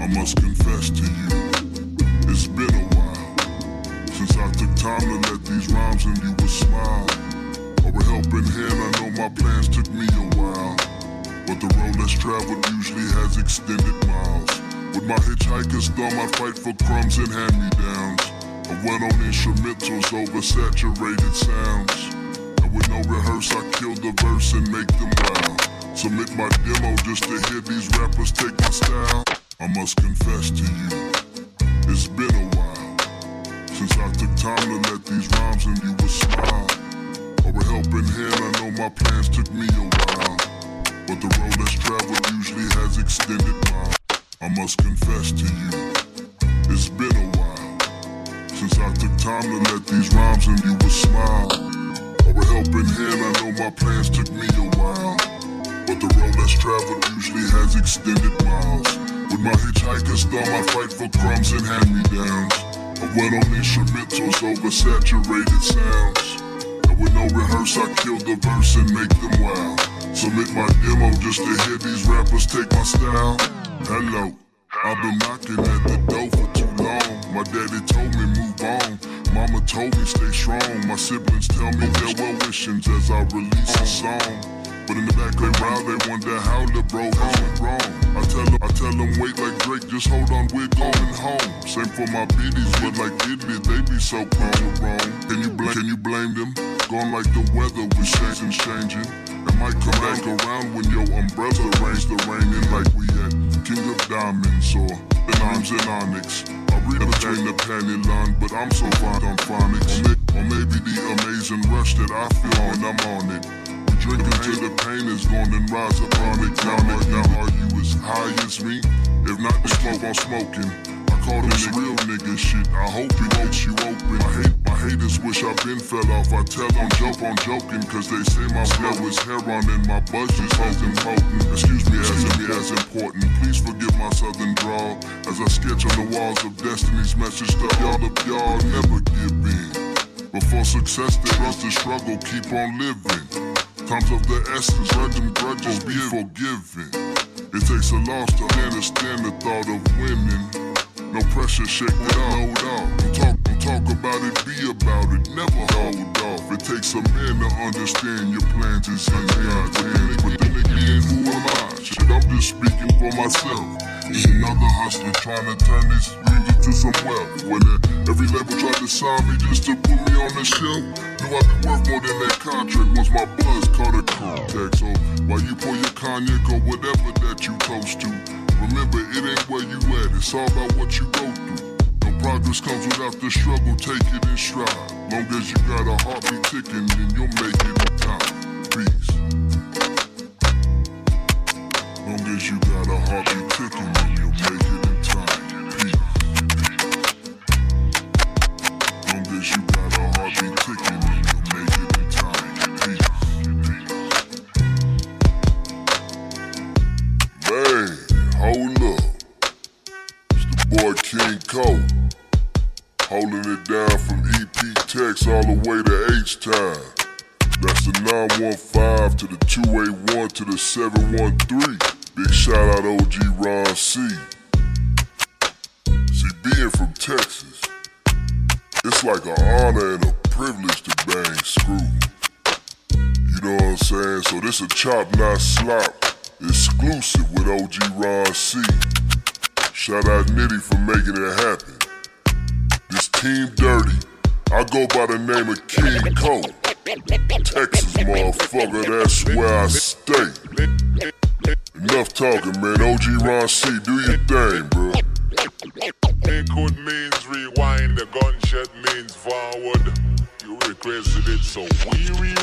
I must confess to you, it's been a while since I took time to let these rhymes and you a smile. Or a helping hand, I know my plans took me a while. But the road less traveled usually has extended miles. With my hitchhiker's thumb, I fight for crumbs and hand-me-downs. I went on instrumentals over saturated sounds. And with no rehearse, I kill the verse and make them wild. Submit my demo just to hear these rappers take my style. I must confess to you, it's been a while since I took time to let these rhymes and you a smile. Or a helping hand, I know my plans took me a while. But the road less traveled usually has extended miles. I must confess to you, it's been a while since I took time to let these rhymes and you a smile. Or a helping hand, I know my plans took me a while. But the road that's traveled usually has extended miles. My hitchhiker's thumb, I fight for crumbs and hand-me-downs. I went on instrumentals over saturated sounds. And with no rehearse, I kill the verse and make them wild. Submit my demo just to hear these rappers take my style. Hello, I've been knocking at the door for too long. My daddy told me move on. Mama told me stay strong. My siblings tell me their well wishings as I release a song. But in the back they round, they wonder how the bro went wrong. I tell them, I tell them wait like Drake, just hold on, we're going home. Same for my biddies, but like Italy, they be so prone wrong. Can you blame? Can you blame them? Gone like the weather with seasons changing. It might come back around when your umbrella rains the raining like we at King of Diamonds or the Dimes and Onyx. I read between the panty line, but I'm so fond on phonics. Or maybe the amazing rush that I feel when I'm on it. Drinking till the pain is gone and rise upon it. Now, now are you as high as me? If not, the smoke on smoking. I call this real nigga shit. I hope it gets you open. I hate, my haters wish I been fell off. I tell them joke on joking, cause they say my flow is heron and my budget's holding potent. Excuse me as me as important. Please forgive my southern drawl as I sketch on the walls of destiny's message to y'all of y'all never give in. But for success, there is the struggle, keep on living. Times of the essence, them grudges be forgiven. It takes a loss to understand the thought of winning. No pressure, shake it off. Don't talk, don't talk about it, be about it. Never hold off. It takes a man to understand your plans is in God's. But then again, who am I? Shit, I'm just speaking for myself. It's another hustler trying to turn this music to some wealth. When every label tried to sign me just to put me on the shelf. Knew I'd worth more than that contract once my buzz caught a contact. So while you pour your cognac or whatever that you toast to, remember it ain't where you at, it's all about what you go through. No progress comes without the struggle, take it in stride. Long as you got a heartbeat ticking, then you'll make it in time. Peace. Long as you got a heartbeat ticking, Holding it down from EP Tex all the way to H Time. That's the 915 to the 281 to the 713. Big shout out OG Ron C. See, being from Texas, it's like an honor and a privilege to bang screw. You know what I'm saying? So this a chop not slop exclusive with OG Ron C. Shout out Nitty for making it happen. This team dirty. I go by the name of King Co. Texas motherfucker, that's where I stay. Enough talking, man. OG Ron C, do your thing, bro. Input means rewind, the gunshot means forward. You requested it, so we rewind.